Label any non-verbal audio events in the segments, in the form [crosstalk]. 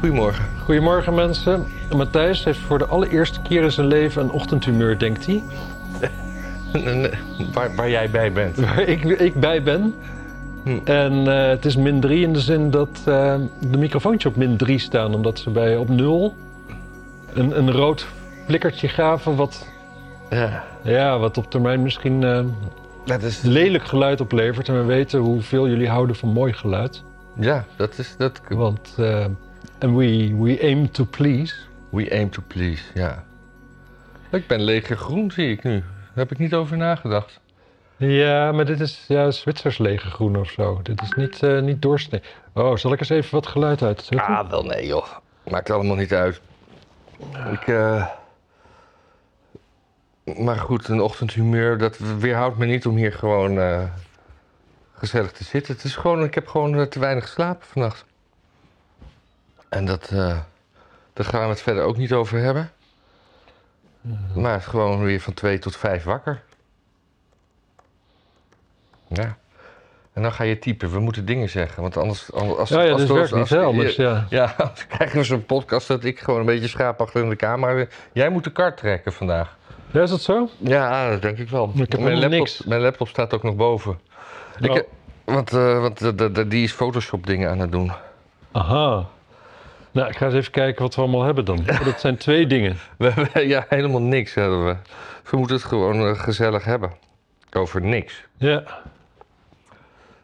Goedemorgen. Goedemorgen mensen. Matthijs heeft voor de allereerste keer in zijn leven een ochtendhumeur, denkt hij. [laughs] waar, waar jij bij bent. [laughs] Waar ik, ik bij ben. Hm. En eh, het is min 3 in de zin dat eh, de microfoontjes op min 3 staan, omdat ze bij op 0 een, een rood flikkertje gaven, wat, Ja, ja, wat op termijn misschien eh, dat is, lelijk geluid oplevert. En we weten hoeveel jullie houden van mooi geluid. ja, dat is... Dat, Want en we, we aim to please. we aim to please, ja. Ik ben leger groen, zie ik nu. Daar heb ik niet over nagedacht. Ja, maar dit is ja, Zwitsers legergroen of zo. Dit is niet, eh niet doorsnee. Oh, zal ik eens even wat geluid uitzetten? Ah, wel nee joh. Maakt allemaal niet uit. Ik, eh, Maar goed, een ochtendhumeur, dat weerhoudt me niet om hier gewoon eh, gezellig te zitten. Het is gewoon, ik heb gewoon te weinig geslapen vannacht. En dat, eh, daar gaan we het verder ook niet over hebben. Maar het is gewoon weer van twee tot vijf wakker. Ja. En dan ga je typen. We moeten dingen zeggen. Want anders... als, ja, ja, als als- werkt niet als- anders. Ja. ja, [laughs] dan krijgen we zo'n podcast dat ik gewoon een beetje schaap achter in de kamer. Jij moet de kar trekken vandaag. ja, is dat zo? Ja, dat denk ik wel. Ik heb mijn, laptop, niks. mijn laptop staat ook nog boven. Ik, Oh. eh, want eh, want de- die is Photoshop dingen aan het doen. Aha. Nou, ik ga eens even kijken wat we allemaal hebben dan. Oh, dat zijn twee dingen. [laughs] We hebben ja, helemaal niks hebben we. We moeten het gewoon eh, gezellig hebben. Over niks. Ja.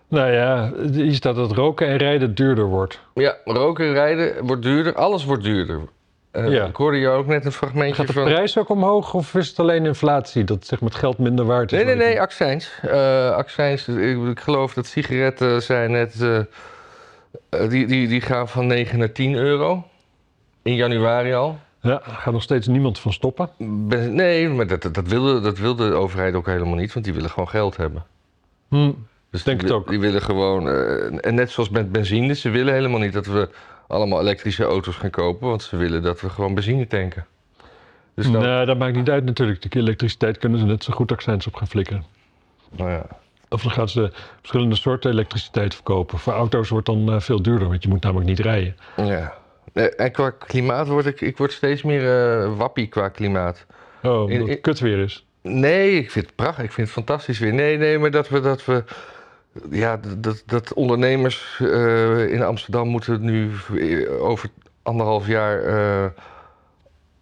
Nou ja, hier staat dat roken en rijden duurder wordt. Ja, roken, rijden wordt duurder. Alles wordt duurder. Eh, Ja. Ik hoorde jou ook net een fragmentje Gaat de van... prijs ook omhoog of is het alleen inflatie dat zeg maar, het geld minder waard is? Nee, nee, nee, accijns. Eh accijns. Ik, ik geloof dat sigaretten zijn net... eh, die, die, die gaan van 9 naar 10 euro. In januari al. Ja, daar gaat nog steeds niemand van stoppen. Nee, maar dat, dat, wilde, dat wilde de overheid ook helemaal niet. Want die willen gewoon geld hebben. Hm. Dus Denk die, het ook. Die willen gewoon... eh, en net zoals met benzine. Ze willen helemaal niet dat we allemaal elektrische auto's gaan kopen. Want ze willen dat we gewoon benzine tanken. Dus dan, Nee, dat maakt niet uit natuurlijk. De elektriciteit kunnen ze net zo goed accijns op gaan flikkeren. nou ja. Of dan gaan ze verschillende soorten elektriciteit verkopen. Voor auto's wordt dan eh, veel duurder, want je moet namelijk niet rijden. ja. Eh, En qua klimaat word ik, ik word steeds meer eh, wappie qua klimaat. Oh, omdat het in- kut weer is. Nee, ik vind het prachtig. Ik vind het fantastisch weer. Nee, nee, maar dat we... Dat we ja, dat, dat ondernemers in Amsterdam moeten nu over anderhalf jaar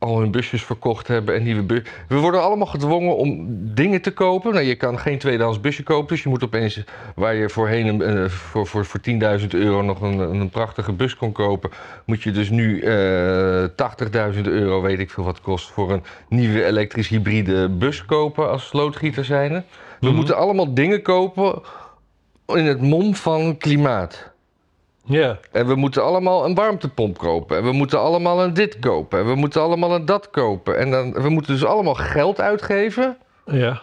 al hun busjes verkocht hebben en nieuwe bus. We worden allemaal gedwongen om dingen te kopen. Nou, je kan geen tweedehands busje kopen, dus je moet opeens waar je voorheen een, eh, voor, voor, voor 10.000 euro nog een, een prachtige bus kon kopen, moet je dus nu eh 80.000 euro, weet ik veel wat kost, voor een nieuwe elektrisch hybride bus kopen als slootgieter zijnde. We Mhm. moeten allemaal dingen kopen in het mom van klimaat. Ja, En we moeten allemaal een warmtepomp kopen. En we moeten allemaal een dit kopen. En we moeten allemaal een dat kopen. En dan, we moeten dus allemaal geld uitgeven ja.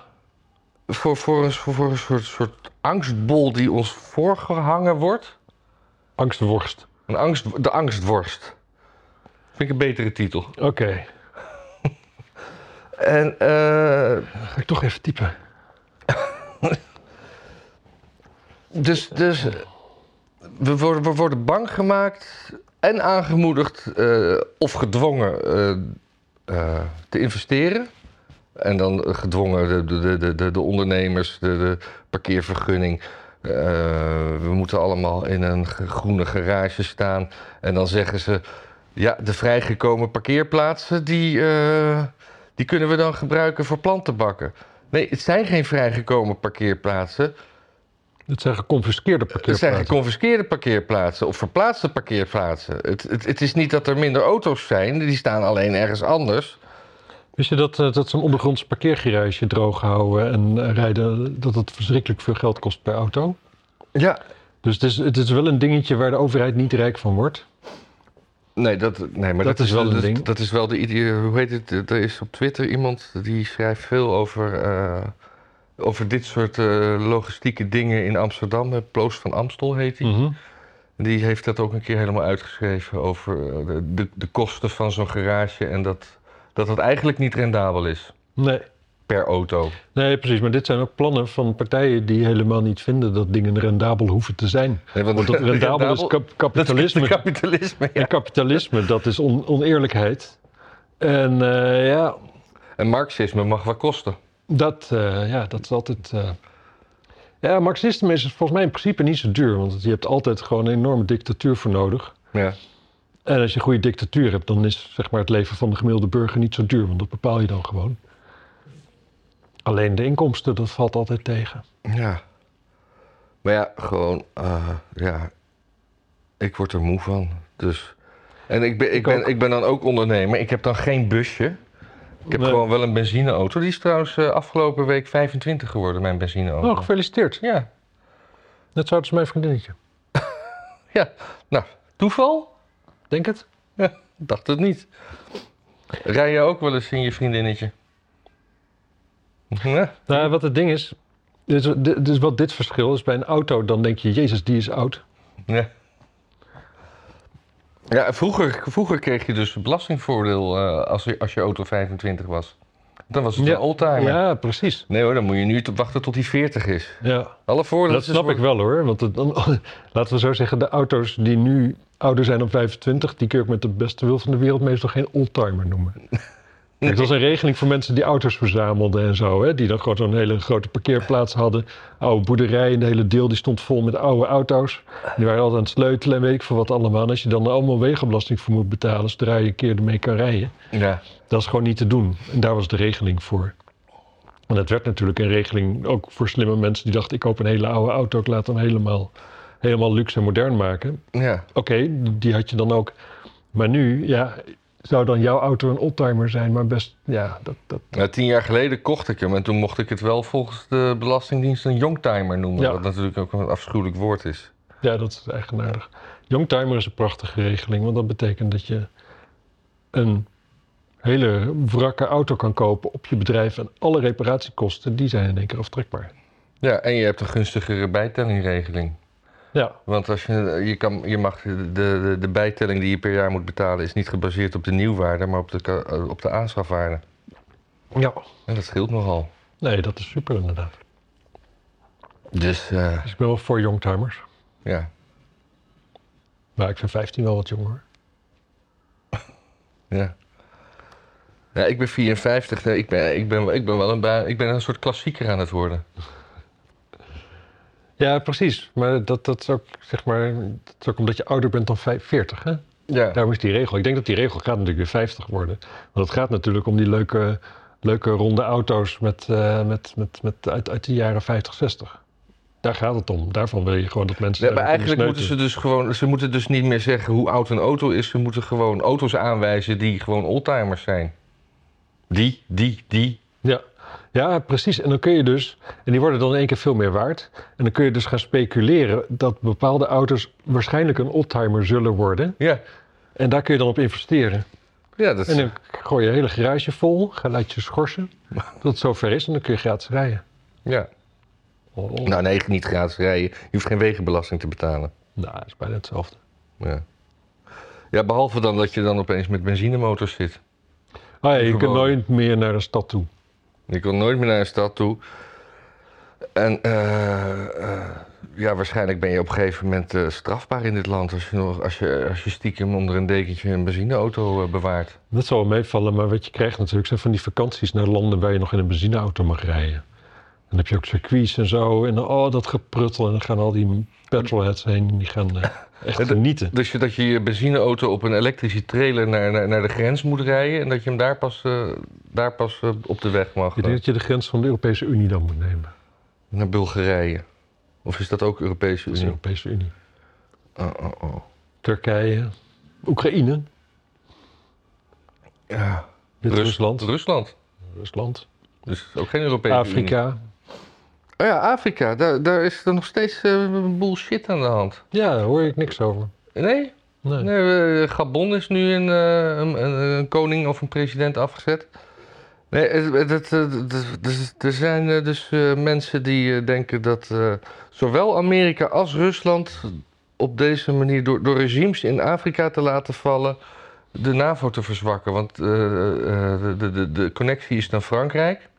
voor, voor, een, voor een soort, soort angstbol die ons voorgehangen wordt. Angstworst. Een angst, de angstworst. Vind ik een betere titel. Oké, [laughs] En eh, ga ik toch even typen. [laughs] dus, dus we, worden, bang gemaakt en aangemoedigd eh, of gedwongen eh, eh, te investeren. En dan gedwongen de, de, de, de, de ondernemers, de, de parkeervergunning. We moeten allemaal in een groene garage staan. En dan zeggen ze, ja, de vrijgekomen parkeerplaatsen, die, die kunnen we dan gebruiken voor plantenbakken. Nee, het zijn geen vrijgekomen parkeerplaatsen. Het zijn geconfiskeerde Het zijn parkeerplaatsen. geconfiskeerde parkeerplaatsen of verplaatste parkeerplaatsen. Het, het, het is niet dat er minder auto's zijn, die staan alleen ergens anders. Wist je dat, eh, dat zo'n ondergrondse parkeergarage droog houden en eh, rijden, dat het verschrikkelijk veel geld kost per auto? Ja. Dus het is, het is wel een dingetje waar de overheid niet rijk van wordt. Nee, dat, nee maar Dat dat, is wel een dat, ding. Dat is wel de idee. Hoe heet het? Er is op Twitter iemand die schrijft veel over, eh, over dit soort eh, logistieke dingen in Amsterdam. Ploos van Amstel heet hij. Mhm. Die heeft dat ook een keer helemaal uitgeschreven over eh, de, de, de kosten van zo'n garage en dat, dat het eigenlijk niet rendabel is. Nee. per auto. Nee, precies. Maar dit zijn ook plannen van partijen die helemaal niet vinden dat dingen rendabel hoeven te zijn. Nee, Want dat [laughs] rendabel is kap- kapitalisme. Dat is kapitalisme, ja. En kapitalisme, dat is on- oneerlijkheid. En eh, ja, En marxisme mag wat kosten. Dat, eh, ja, dat is altijd. eh, Ja, marxisme is volgens mij in principe niet zo duur. Want je hebt altijd gewoon een enorme dictatuur voor nodig. Ja. En als je een goede dictatuur hebt, dan is zeg maar, het leven van de gemiddelde burger niet zo duur. Want dat bepaal je dan gewoon. Alleen de inkomsten, dat valt altijd tegen. ja. Maar ja, gewoon, eh, ja, ik word er moe van. Dus. En ik ben, ik, Ik ben, ook. ik ben dan ook ondernemer. Ik heb dan geen busje. Ik heb Nee. gewoon wel een benzineauto. Die is trouwens eh, afgelopen week 25 geworden, mijn benzineauto. Oh, gefeliciteerd. Ja, Net zo oud als mijn vriendinnetje. [laughs] ja. Nou, toeval? Denk het? Ja, dacht het niet. Rij je ook wel eens in je vriendinnetje? Ja. Nou, wat het ding is, dus, dus wat dit verschil is bij een auto, dan denk je, Jezus, die is oud. Ja. Ja, vroeger, vroeger kreeg je dus belastingvoordeel eh, als, je, als je auto 25 was. Dan was het Ja. een oldtimer. Ja, precies. Nee hoor, dan moet je nu te wachten tot hij 40 is. Ja. Alle voordelen. Dat snap ik wel hoor. Want het, dan, [laughs] laten we zo zeggen, de auto's die nu ouder zijn dan 25, die kun je ook met de beste wil van de wereld meestal geen oldtimer noemen. Kijk, dat was een regeling voor mensen die auto's verzamelden en zo. Hè? Die dan gewoon zo'n hele grote parkeerplaats hadden. Oude boerderijen, de hele deel die stond vol met oude auto's. Die waren altijd aan het sleutelen en weet ik veel wat allemaal. En als je dan allemaal wegenbelasting voor moet betalen, zodra je een keer ermee kan rijden. Ja. Dat is gewoon niet te doen. En daar was de regeling voor. En dat werd natuurlijk een regeling ook voor slimme mensen die dachten: ik koop een hele oude auto, ik laat hem helemaal, helemaal luxe en modern maken. ja. Oké, die had je dan ook. Maar nu, ja, zou dan jouw auto een oldtimer zijn, maar best, ja, dat, dat, Nou, tien jaar geleden kocht ik hem en toen mocht ik het wel volgens de Belastingdienst een youngtimer noemen. Ja. Wat natuurlijk ook een afschuwelijk woord is. ja, dat is eigenaardig. Youngtimer is een prachtige regeling, want dat betekent dat je een hele wrakke auto kan kopen op je bedrijf en alle reparatiekosten, die zijn in één keer aftrekbaar. Ja, en je hebt een gunstigere bijtellingregeling. Ja, Want als je, je, kan, je mag de, de, de bijtelling die je per jaar moet betalen is niet gebaseerd op de nieuwwaarde, maar op de, eh, op de aanschafwaarde. ja. En dat scheelt nogal. Nee, dat is super inderdaad. Dus eh, Dus ik ben wel voor youngtimers. ja. Maar ik vind 15 wel wat jonger. Ja. Ja, ik ben 54. Nee, Ik ben, ik ben, ik ben wel een, ik ben een soort klassieker aan het worden. Ja, precies. Maar dat, dat, is ook, zeg maar, dat is ook omdat je ouder bent dan vijf- 40. Hè? Ja. Daarom is die regel. Ik denk dat die regel gaat natuurlijk weer 50 worden. Want het gaat natuurlijk om die leuke, leuke ronde auto's met, eh, met, met, met, uit, uit de jaren 50, 60. Daar gaat het om. Daarvan wil je gewoon dat mensen. Ja, maar eigenlijk moeten ze dus gewoon... Ze moeten dus niet meer zeggen hoe oud een auto is. Ze moeten gewoon auto's aanwijzen die gewoon oldtimers zijn. Die, die, die. Ja. Ja, precies. En dan kun je dus. En die worden dan in één keer veel meer waard. En dan kun je dus gaan speculeren dat bepaalde auto's waarschijnlijk een oldtimer zullen worden. Ja, En daar kun je dan op investeren. ja dat En dan gooi je hele garage vol, ga laat je schorsen. [laughs] Dat het zover is en dan kun je gratis rijden. ja. Oh. Nou nee, niet gratis rijden. Je hoeft geen wegenbelasting te betalen. Nou, dat is bijna hetzelfde. Ja. ja, behalve dan dat je dan opeens met benzinemotors zit. Ah ja, je kunt nooit meer naar de stad toe. Je kon nooit meer naar een stad toe. En eh, eh, ja, waarschijnlijk ben je op een gegeven moment eh, strafbaar in dit land als je, nog, als, je, als je stiekem onder een dekentje een benzineauto bewaart. Dat zal wel meevallen, maar wat je krijgt natuurlijk zijn van die vakanties naar landen waar je nog in een benzineauto mag rijden. Dan heb je ook circuits en zo. En dan, oh, dat gepruttel. En dan gaan al die petrolheads heen. En die gaan eh, [laughs] echt genieten. Dus je, dat je je benzineauto op een elektrische trailer naar, naar, naar de grens moet rijden en dat je hem daar pas, eh, daar pas eh, op de weg mag. Ik denk dat je de grens van de Europese Unie dan moet nemen. Naar Bulgarije. Of is dat ook Europese Dat is Unie? Europese Unie. Oh, oh, oh. Turkije, Oekraïne, Ja. Wit-Rusland, Rusland. Rusland, Dus ook geen Europese Unie. Oh ja, Afrika. Daar, daar is er nog steeds eh, een boel shit aan de hand. Ja, daar hoor ik niks over. Nee? Nee. nee eh, Gabon is nu een, eh, een, een, koning of een president afgezet. Nee, het, dus- er zijn dus mensen die denken dat zowel Amerika als Rusland op deze manier door, door regimes in Afrika te laten vallen, de NAVO te verzwakken. Want de, de, de connectie is naar Frankrijk.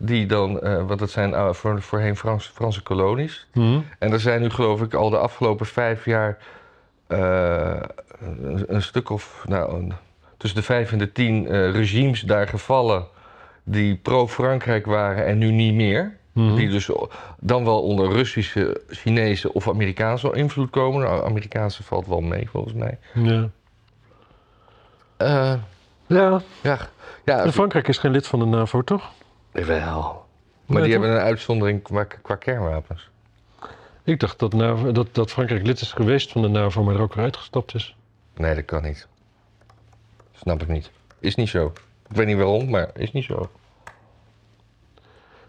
Die dan, eh, want dat zijn uh, voor, voorheen Frans, Franse kolonies. Mhm. En er zijn nu geloof ik al de afgelopen vijf jaar eh, een, een stuk of, nou, een- tussen de vijf en de tien eh, regimes daar gevallen die pro-Frankrijk waren en nu niet meer. Mhm. Die dus dan wel onder Russische, Chinese of Amerikaanse invloed komen. Nou, Amerikaanse valt wel mee volgens mij. Ja. Eh, Ja, ja, ja en Frankrijk is geen lid van de NAVO, toch? Wel. Maar die toch? hebben een uitzondering qua, qua kernwapens. Ik dacht dat, NAVO, dat, dat Frankrijk lid is geweest van de NAVO, maar er ook weer uitgestapt is. Nee, dat kan niet. Snap ik niet. Is niet zo. Ik weet niet waarom, maar is niet zo.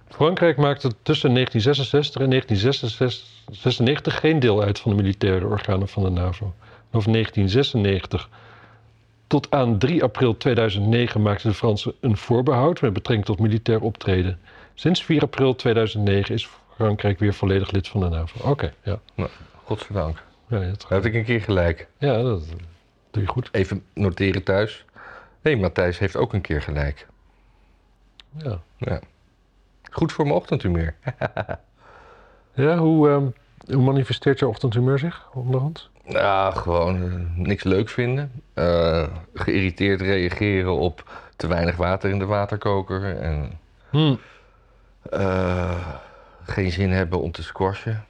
Frankrijk maakte tussen 1966 en 1996 geen deel uit van de militaire organen van de NAVO. En Over 1996 tot aan 3 april 2009 maakten de Fransen een voorbehoud met betrekking tot militair optreden. Sinds 4 april 2009 is Frankrijk weer volledig lid van de NAVO. Oké, ja. Godzijdank. Ja, dat, had ik een keer gelijk. ja, dat doe je goed. Even noteren thuis. Hé, hey, Matthijs heeft ook een keer gelijk. Ja, Ja. Goed voor mijn ochtendhumeur. [laughs] ja hoe, ehm, hoe manifesteert je ochtendhumeur zich onderhand? Ja, gewoon eh, niks leuk vinden. Eh, geïrriteerd reageren op te weinig water in de waterkoker. En Hm. eh, geen zin hebben om te squashen.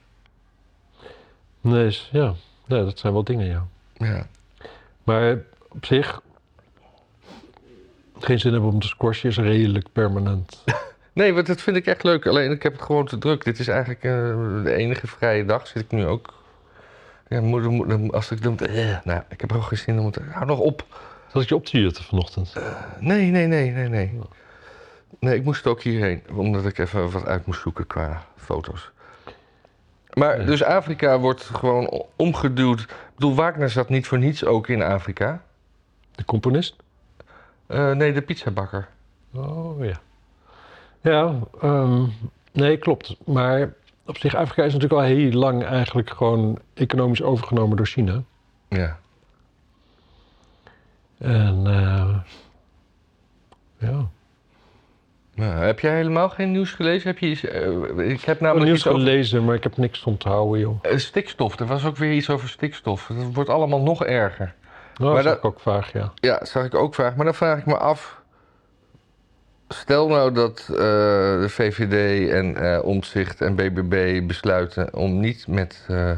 Nee, ja, dat zijn wel dingen, ja. Ja. Maar op zich, geen zin hebben om te squashen is redelijk permanent. [laughs] Nee, want dat vind ik echt leuk. Alleen ik heb het gewoon te druk. Dit is eigenlijk eh, de enige vrije dag. Zit ik nu ook. Ja, moeder, moeder, als ik dan. eh, nou, ik heb er ook geen zin om te. Hou nog op. Zat ik je op te jutten vanochtend? Nee, nee, nee, nee, nee. Nee, ik moest ook hierheen. Omdat ik even wat uit moest zoeken qua foto's. Maar Ja. dus Afrika wordt gewoon omgeduwd. Ik bedoel, Wagner zat niet voor niets ook in Afrika. De componist? Eh, nee, de pizzabakker. Oh ja. Ja, ehm, nee, klopt. Maar op zich, Afrika is natuurlijk al heel lang eigenlijk gewoon economisch overgenomen door China. Ja. En eh, ja. Nou, heb jij helemaal geen nieuws gelezen? Heb je iets, eh, ik heb Ik namelijk nieuws over gelezen, maar ik heb niks onthouden, joh. eh, stikstof. Er was ook weer iets over stikstof. Dat wordt allemaal nog erger. Nou, Maar dat dat- is ook vaag, ja. Ja, dat zag ik ook vragen. Maar dan vraag ik me af. Stel nou dat eh, de VVD en eh Omtzigt en BBB besluiten om niet met eh,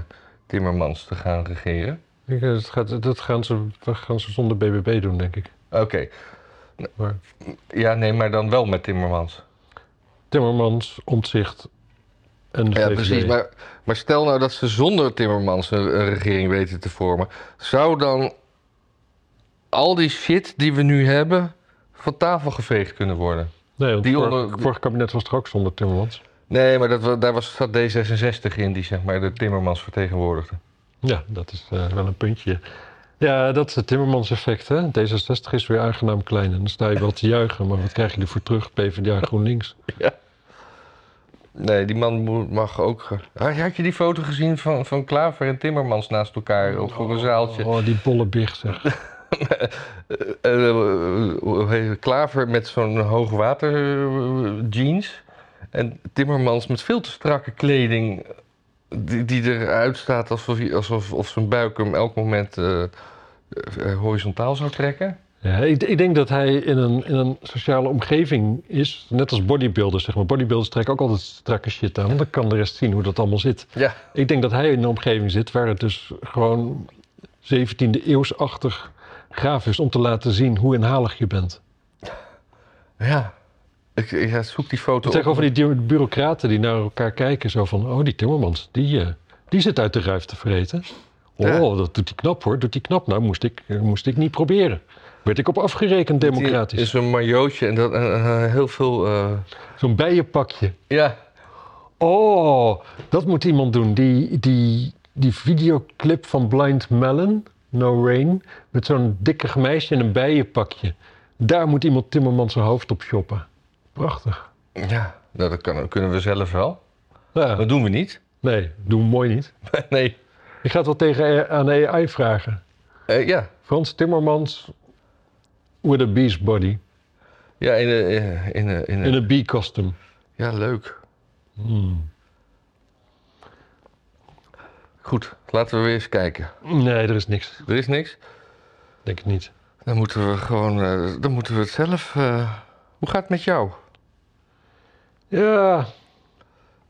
Timmermans te gaan regeren. Ik, Dat, gaat, dat gaan, ze, dat gaan ze zonder BBB doen, denk ik. Oké. Maar Ja, nee, maar dan wel met Timmermans. Timmermans, Omtzigt en de Ja, VVD. precies. Maar, maar stel nou dat ze zonder Timmermans een, een regering weten te vormen. Zou dan al die shit die we nu hebben van tafel geveegd kunnen worden? Nee, want die onder- vorige kabinet was er ook zonder Timmermans. Nee, maar dat, daar was, zat D66 in die zeg maar de Timmermans vertegenwoordigde. Ja, dat is eh, wel een puntje. Ja, dat is het Timmermans-effect, hè. D66 is weer aangenaam klein en dan sta je wel te juichen. Maar wat krijg je ervoor terug? PvdA GroenLinks. [laughs] Nee, die man mag ook. Had je die foto gezien van, van Klaver en Timmermans naast elkaar op voor een zaaltje? Oh, die bolle big, zeg. [laughs] [laughs] Eh, eh, het? Klaver met zo'n hoogwater eh, jeans. En Timmermans met veel te strakke kleding. Die, die eruit staat alsof, alsof of zijn buik hem elk moment eh, eh, horizontaal zou trekken. Ja, ik, ik denk dat hij in een, in een sociale omgeving is, net als bodybuilders, zeg maar. Bodybuilders trekken ook altijd strakke shit aan, want dan kan de rest zien hoe dat allemaal zit. Ja, Ik denk dat hij in een omgeving zit waar het dus gewoon 17e eeuwsachtig gaaf is om te laten zien hoe inhalig je bent. ja. Ik, ik zoek die foto op. Tegenover die du- bureaucraten die naar elkaar kijken, zo van, oh die Timmermans, die, eh, die zit uit de ruif te vreten. Oh, Ja. dat doet hij knap hoor, doet hij knap. Nou, moest ik, eh, moest ik niet proberen. Werd ik op afgerekend democratisch. Is een majootje en dat, eh, heel veel. Zo'n bijenpakje. ja, Oh, dat moet iemand doen. Die, die, die videoclip van Blind Melon, No Rain, met zo'n dikke meisje in een bijenpakje. Daar moet iemand Timmermans zijn hoofd op shoppen. Prachtig. ja nou, dat kan, kunnen we zelf wel. Ja, Dat doen we niet. nee, doe hem mooi niet. [laughs] nee. Ik ga het wel tegen aan de AI vragen. Eh, ja. Frans Timmermans with a beast body. ja, in een. In, een- in, een- In een bee costume. Ja, leuk. Hmm. Goed, laten we weer eens kijken. Nee, er is niks. Er is niks. Denk ik niet. Dan moeten we gewoon, eh, dan moeten we het zelf. eh, hoe gaat het met jou? Ja,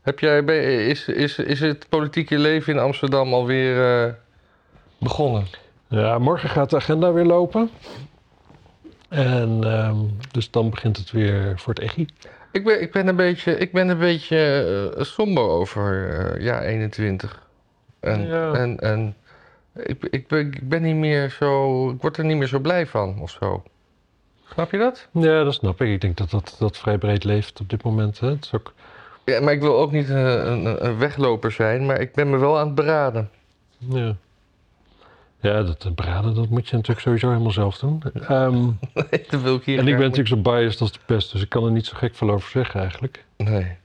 Heb jij, is, is, is het politieke leven in Amsterdam alweer eh, begonnen? ja morgen gaat de agenda weer lopen. En ehm, dus dan begint het weer voor het EGI. Ik ben, ik ben een beetje, ik ben een beetje somber over ja 21. En, Ja. en, en ik, ik, ben, ik ben niet meer zo, ik word er niet meer zo blij van of zo. Snap je dat? Ja, dat snap ik. Ik denk dat dat, dat vrij breed leeft op dit moment. Hè. Het is ook, Ja, maar ik wil ook niet eh, een, een wegloper zijn, maar ik ben me wel aan het beraden. ja. Ja, dat eh, braden, dat moet je natuurlijk sowieso helemaal zelf doen. [laughs] Dat wil ik hier en ik ben natuurlijk zo biased als de pest, dus ik kan er niet zo gek veel over zeggen eigenlijk. Nee.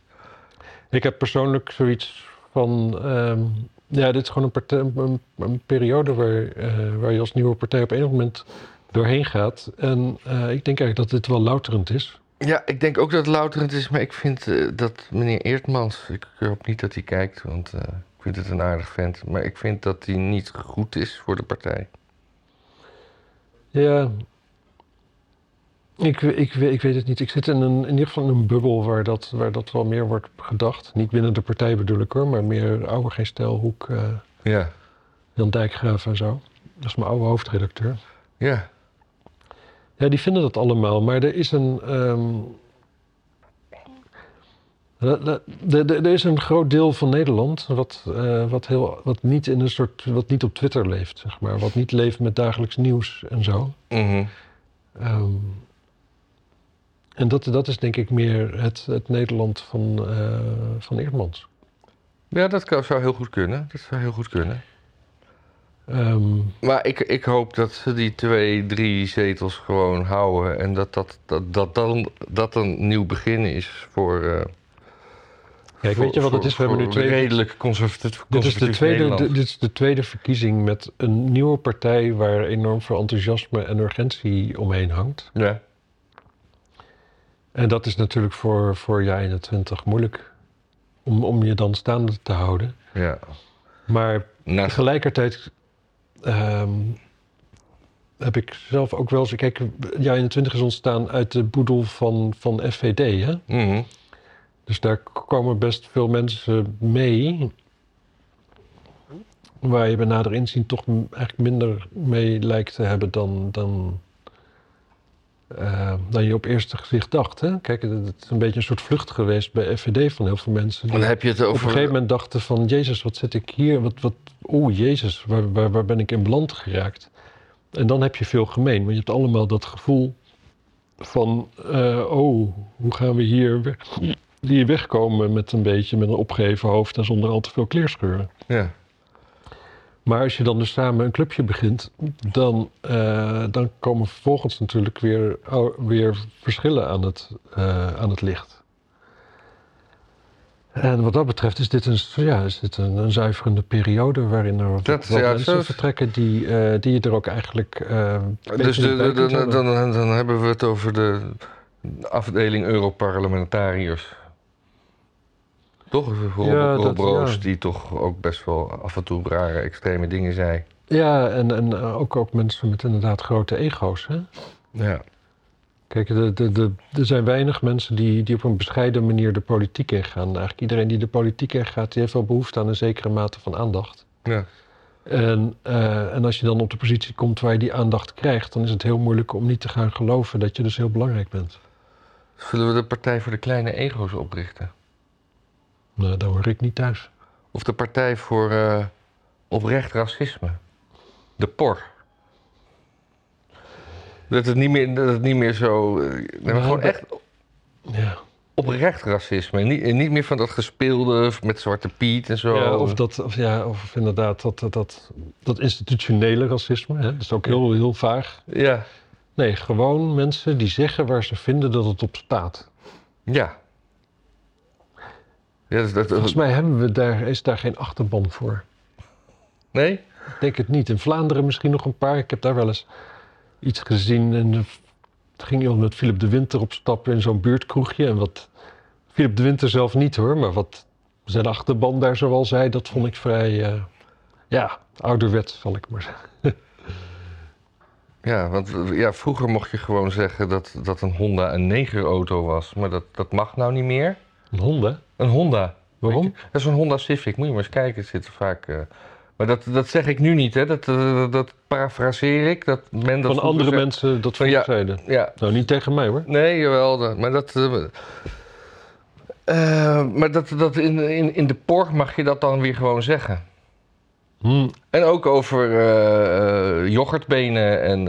Ik heb persoonlijk zoiets van... ehm, ja, dit is gewoon een, partij, een, een periode waar, eh, waar je als nieuwe partij op enig moment doorheen gaat. En eh, ik denk eigenlijk dat dit wel louterend is. Ja, ik denk ook dat het louterend is, maar ik vind eh, dat meneer Eertmans, ik hoop niet dat hij kijkt, want ik vind het een aardig vent, maar ik vind dat hij niet goed is voor de partij. Ja, ik, ik, ik weet het niet. Ik zit in, een, in ieder geval in een bubbel waar dat, waar dat wel meer wordt gedacht. Niet binnen de partij bedoel ik hoor, maar meer oude geen stijlhoek, eh Ja, Jan Dijkgraaf en zo. Dat is mijn oude hoofdredacteur. ja, Ja, die vinden dat allemaal, maar er is een. ehm, er- is een groot deel van Nederland wat, eh, wat, heel, wat, niet in een soort, wat niet op Twitter leeft, zeg maar. Wat niet leeft met dagelijks nieuws en zo. Ehm, en dat, dat is denk ik meer het, het Nederland van, eh van Eerdmans. ja dat kan, zou heel goed kunnen. Dat zou heel goed kunnen. Ehm, Maar ik, ik hoop dat ze die twee, drie zetels gewoon houden en dat dat, dat, dat, dan, dat een nieuw begin is voor. eh, Kijk, voor- weet je wat het is? We hebben nu twee, redelijk conservatief, Dit is, de tweede, dit is de tweede verkiezing met een nieuwe partij waar enorm veel enthousiasme en urgentie omheen hangt. Ja, En dat is natuurlijk voor, voor jaar 21 moeilijk om, om je dan staande te houden. ja. Maar Naast, tegelijkertijd ehm, heb ik zelf ook wel eens... Kijk, jaar 21 is ontstaan uit de boedel van, van FVD, hè? Mhm. Dus daar komen best veel mensen mee. Waar je bij nader inzien toch eigenlijk minder mee lijkt te hebben dan, dan, eh, dan je op eerste gezicht dacht. Hè? Kijk, het het is een beetje een soort vlucht geweest bij FVD van heel veel mensen. Dan heb je het op een over. gegeven moment dachten van... Jezus, wat zit ik hier? Wat, wat, oh, Jezus, waar, waar, waar ben ik in beland geraakt? En dan heb je veel gemeen. Want je hebt allemaal dat gevoel van... eh, oh, hoe gaan we hier weg, hier wegkomen met een beetje... met een opgeheven hoofd en zonder al te veel kleerscheuren. Ja. Maar als je dan dus samen een clubje begint... dan, eh, dan komen vervolgens natuurlijk weer, ou- weer verschillen aan het, eh, aan het licht. En wat dat betreft is dit een, ja, is dit een, een zuiverende periode waarin er Dat- ja, mensen vertrekken die, eh, die je er ook eigenlijk. Dus de, de- dan, dan, dan hebben we het over de afdeling Europarlementariërs. Toch? Rob, Ja, Rob dat- Roos, ja. die toch ook best wel af en toe rare, extreme dingen zei. Ja, en, en eh, ook, ook mensen met inderdaad grote ego's. Hè? Ja. Kijk, de, de, de, er zijn weinig mensen die, die op een bescheiden manier de politiek ingaan. Eigenlijk iedereen die de politiek ingaat, die heeft wel behoefte aan een zekere mate van aandacht. ja. En, eh, en als je dan op de positie komt waar je die aandacht krijgt, dan is het heel moeilijk om niet te gaan geloven dat je dus heel belangrijk bent. Zullen we de Partij voor de Kleine Ego's oprichten? Nou, daar hoor ik niet thuis. Of de Partij voor eh, Oprecht Racisme? De POR. Dat het niet meer, dat het niet meer zo... eh, maar gewoon echt Ja. oprecht racisme. Niet, en niet meer van dat gespeelde met Zwarte Piet en zo. Ja, of, dat, of, ja, of inderdaad dat, dat, dat, dat institutionele racisme. Hè? Dat is ook heel, heel vaag. Ja, Nee, gewoon mensen die zeggen waar ze vinden dat het op staat. ja. Ja dus dat, Volgens mij hebben we daar, is daar geen achterban voor. Nee? Ik denk het niet. In Vlaanderen misschien nog een paar. Ik heb daar wel eens iets gezien. En er ging iemand met Philip de Winter op stap in zo'n buurtkroegje. En wat Philip de Winter zelf niet hoor, maar wat zijn achterban daar zoal zei, dat vond ik vrij, eh, ja, ouderwets zal ik maar zeggen. Ja, want ja, vroeger mocht je gewoon zeggen dat, dat een Honda een negerauto was. Maar dat, dat mag nou niet meer. Een Honda? Een Honda. Waarom? Je? Dat is een Honda Civic. Moet je maar eens kijken. Het zit er vaak... eh, Maar dat, dat zeg ik nu niet, hè. Dat, eh, dat parafraseer ik. Dat men dat Van andere mensen dat van Ja. zeiden. Ja, Nou, niet tegen mij hoor. nee, jawel. dat- Maar dat... eh, maar dat, dat in, in, in de por mag je dat dan weer gewoon zeggen. Hm, En ook over yoghurtbenen en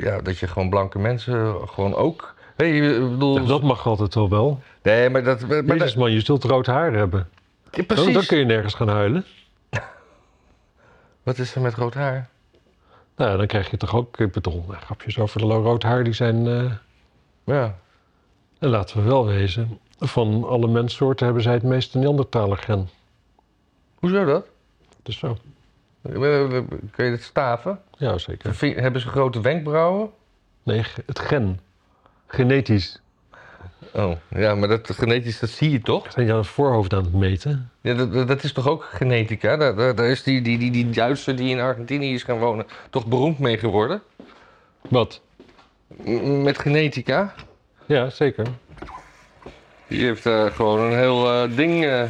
ja, dat je gewoon blanke mensen gewoon ook. Dat mag altijd wel wel. nee, maar dat. Maar Jezus man, je zult rood haar hebben. ja, Dan, precies. dan kun je nergens gaan huilen. [laughs] Wat is er met rood haar? Nou, dan krijg je toch ook, ik bedoel, nou, grapjes over de rood haar, die zijn, eh, Ja. en laten we wel wezen, van alle menssoorten hebben zij het meeste Neandertaler gen. Hoezo dat? Dus zo. Kun je het staven? Ja, zeker. Hebben ze grote wenkbrauwen? Nee, het gen. Genetisch. Oh, ja, maar dat genetisch, dat zie je toch? Zijn je aan het voorhoofd aan het meten? Ja, dat, dat- is toch ook genetica? Daar, daar, daar is die, die, die, die Duitser die in Argentinië is gaan wonen toch beroemd mee geworden? Wat? M- met genetica? Ja, zeker. Die heeft eh, gewoon een heel eh, ding. eh,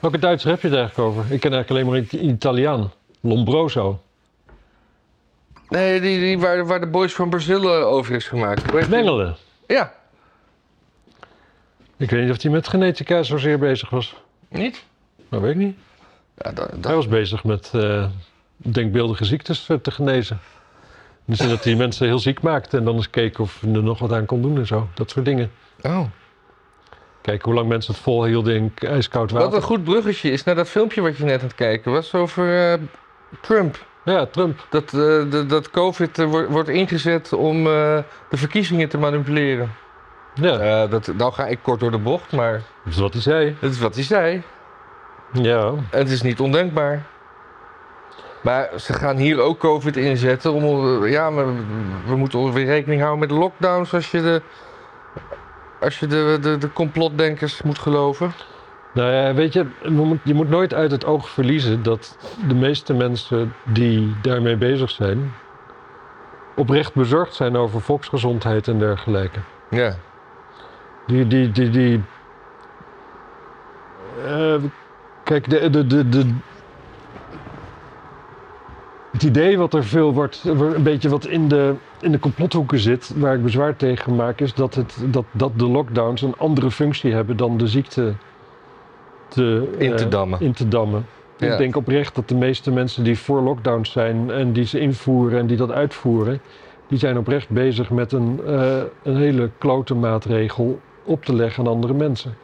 Welke Duitser heb je het eigenlijk over? Ik ken eigenlijk alleen maar een Italiaan. Lombroso. Nee, die, die, waar, waar de Boys van Brazil over is gemaakt. Mengelen. Ja, Ik weet niet of hij met genetica zozeer bezig was. niet? Dat weet ik niet. Ja, dat, dat- Hij was bezig met eh, denkbeeldige ziektes eh, te genezen. Dus dat hij [laughs] mensen heel ziek maakte en dan eens keek of hij er nog wat aan kon doen en zo. Dat soort dingen. Oh. Kijken hoe lang mensen het volhielden in k- ijskoud water. Wat een goed bruggetje is naar dat filmpje wat je net aan het kijken was over eh, Trump. Ja, Trump. Dat, eh, de- dat COVID eh, wordt- wordt ingezet om eh, de verkiezingen te manipuleren. Ja, dat, nou ga ik kort door de bocht, maar dat is wat hij zei. dat is wat hij zei. Ja, En het is niet ondenkbaar. Maar ze gaan hier ook COVID inzetten om. Ja, maar we moeten weer rekening houden met lockdowns als je de. Als je de, de, de complotdenkers moet geloven. Nou ja, weet je, je moet nooit uit het oog verliezen dat de meeste mensen die daarmee bezig zijn, oprecht bezorgd zijn over volksgezondheid en dergelijke. Ja. Die, die, die, die. eh, kijk, de, de, de, de. Het idee wat er veel wordt, een beetje wat in de, in de complothoeken zit, waar ik bezwaar tegen maak, is dat, het, dat, dat de lockdowns een andere functie hebben dan de ziekte te, In te eh, dammen. in te dammen. Ja. Ik denk oprecht dat de meeste mensen die voor lockdowns zijn en die ze invoeren en die dat uitvoeren, die zijn oprecht bezig met een, eh, een hele klote maatregel op te leggen aan andere mensen.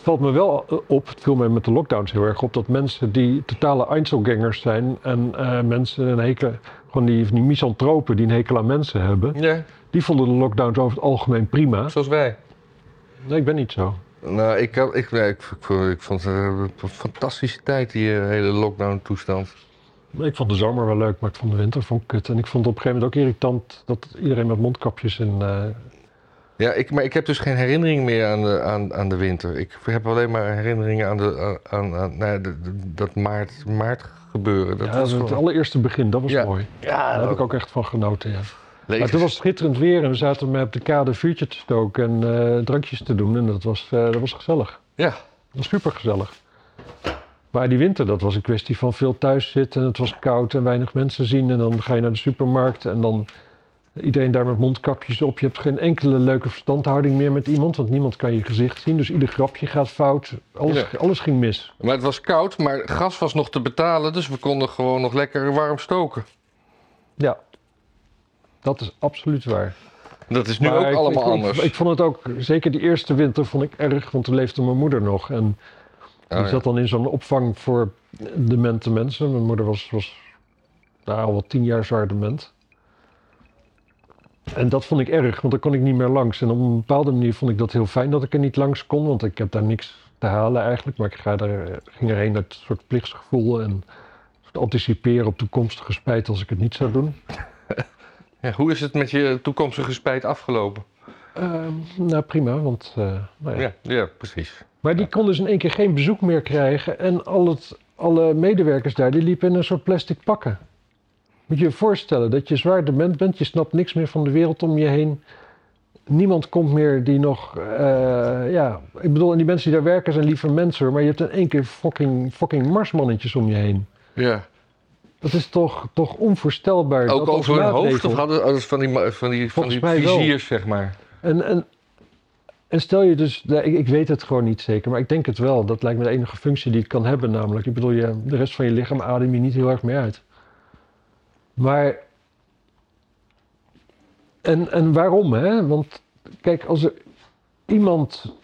Het valt me wel eh, op, het viel mij met de lockdowns heel erg op, dat mensen die totale Einzelgangers zijn en eh, mensen een hekel, gewoon die, die misantropen die een hekel aan mensen hebben, ja, die vonden de lockdowns over het algemeen prima. zoals wij. Nee, ik ben niet zo. Nou, ik, had- ik, nee, ik, ik, vond- ik vond het een fantastische tijd, die eh, hele lockdown-toestand. Ik vond de zomer wel leuk, maar ik vond de winter vond ik kut. En ik vond het op een gegeven moment ook irritant dat iedereen met mondkapjes en eh, Ja, ik, maar ik heb dus geen herinnering meer aan de, aan, aan de winter. Ik heb alleen maar herinneringen aan, de, aan, aan nou, de- de- dat maart, maart gebeuren. Dat ja, was het gewoon- allereerste begin, dat was Ja. mooi. ja, Daar heb ik ook echt van genoten, ja. Maar levens- toen was het schitterend weer en we zaten met op de kade vuurtje te stoken en eh, drankjes te doen. En dat was, eh, dat was gezellig. Ja, Dat was super gezellig. Maar die winter, dat was een kwestie van veel thuis zitten. En het was koud en weinig mensen zien. En dan ga je naar de supermarkt en dan iedereen daar met mondkapjes op. Je hebt geen enkele leuke verstandhouding meer met iemand, want niemand kan je gezicht zien. Dus ieder grapje gaat fout. Alles, Ja. alles ging mis. maar het was koud, maar gas was nog te betalen, dus we konden gewoon nog lekker warm stoken. Ja, dat is absoluut waar. Dat is nu Maar ook ik- allemaal ik, anders. Ik, vond het ook, zeker die eerste winter vond ik erg, want toen leefde mijn moeder nog. En Oh, die ja. zat dan in zo'n opvang voor demente mensen. Mijn moeder was, was nou, al wel tien jaar zwaar dement. En dat vond ik erg, want daar kon ik niet meer langs. En op een bepaalde manier vond ik dat heel fijn dat ik er niet langs kon, want ik heb daar niks te halen eigenlijk. Maar ik ga daar, ging erheen uit een soort plichtsgevoel en soort anticiperen op toekomstige spijt als ik het niet zou doen. Ja, hoe is het met je toekomstige spijt afgelopen? Ehm, nou, prima, want... eh, nou ja. Ja, ja precies. Maar die kon dus in één keer geen bezoek meer krijgen. En al het, alle medewerkers daar, die liepen in een soort plastic pakken. Moet je je voorstellen dat je zwaar dement bent. Je snapt niks meer van de wereld om je heen. Niemand komt meer die nog... eh, ja, ik bedoel, en die mensen die daar werken zijn liever mensen. Maar je hebt in één keer fucking, fucking marsmannetjes om je heen. Ja. Dat is toch, toch onvoorstelbaar. Ook dat over hun hoofd of hadden hadden ze van die, van die, van die wel. viziers, zeg maar. En, en, en stel je dus, ik, ik weet het gewoon niet zeker, maar ik denk het wel. Dat lijkt me de enige functie die het kan hebben, namelijk. Ik bedoel, je, de rest van je lichaam adem je niet heel erg mee uit. Maar. En, en waarom, hè? Want kijk, als er iemand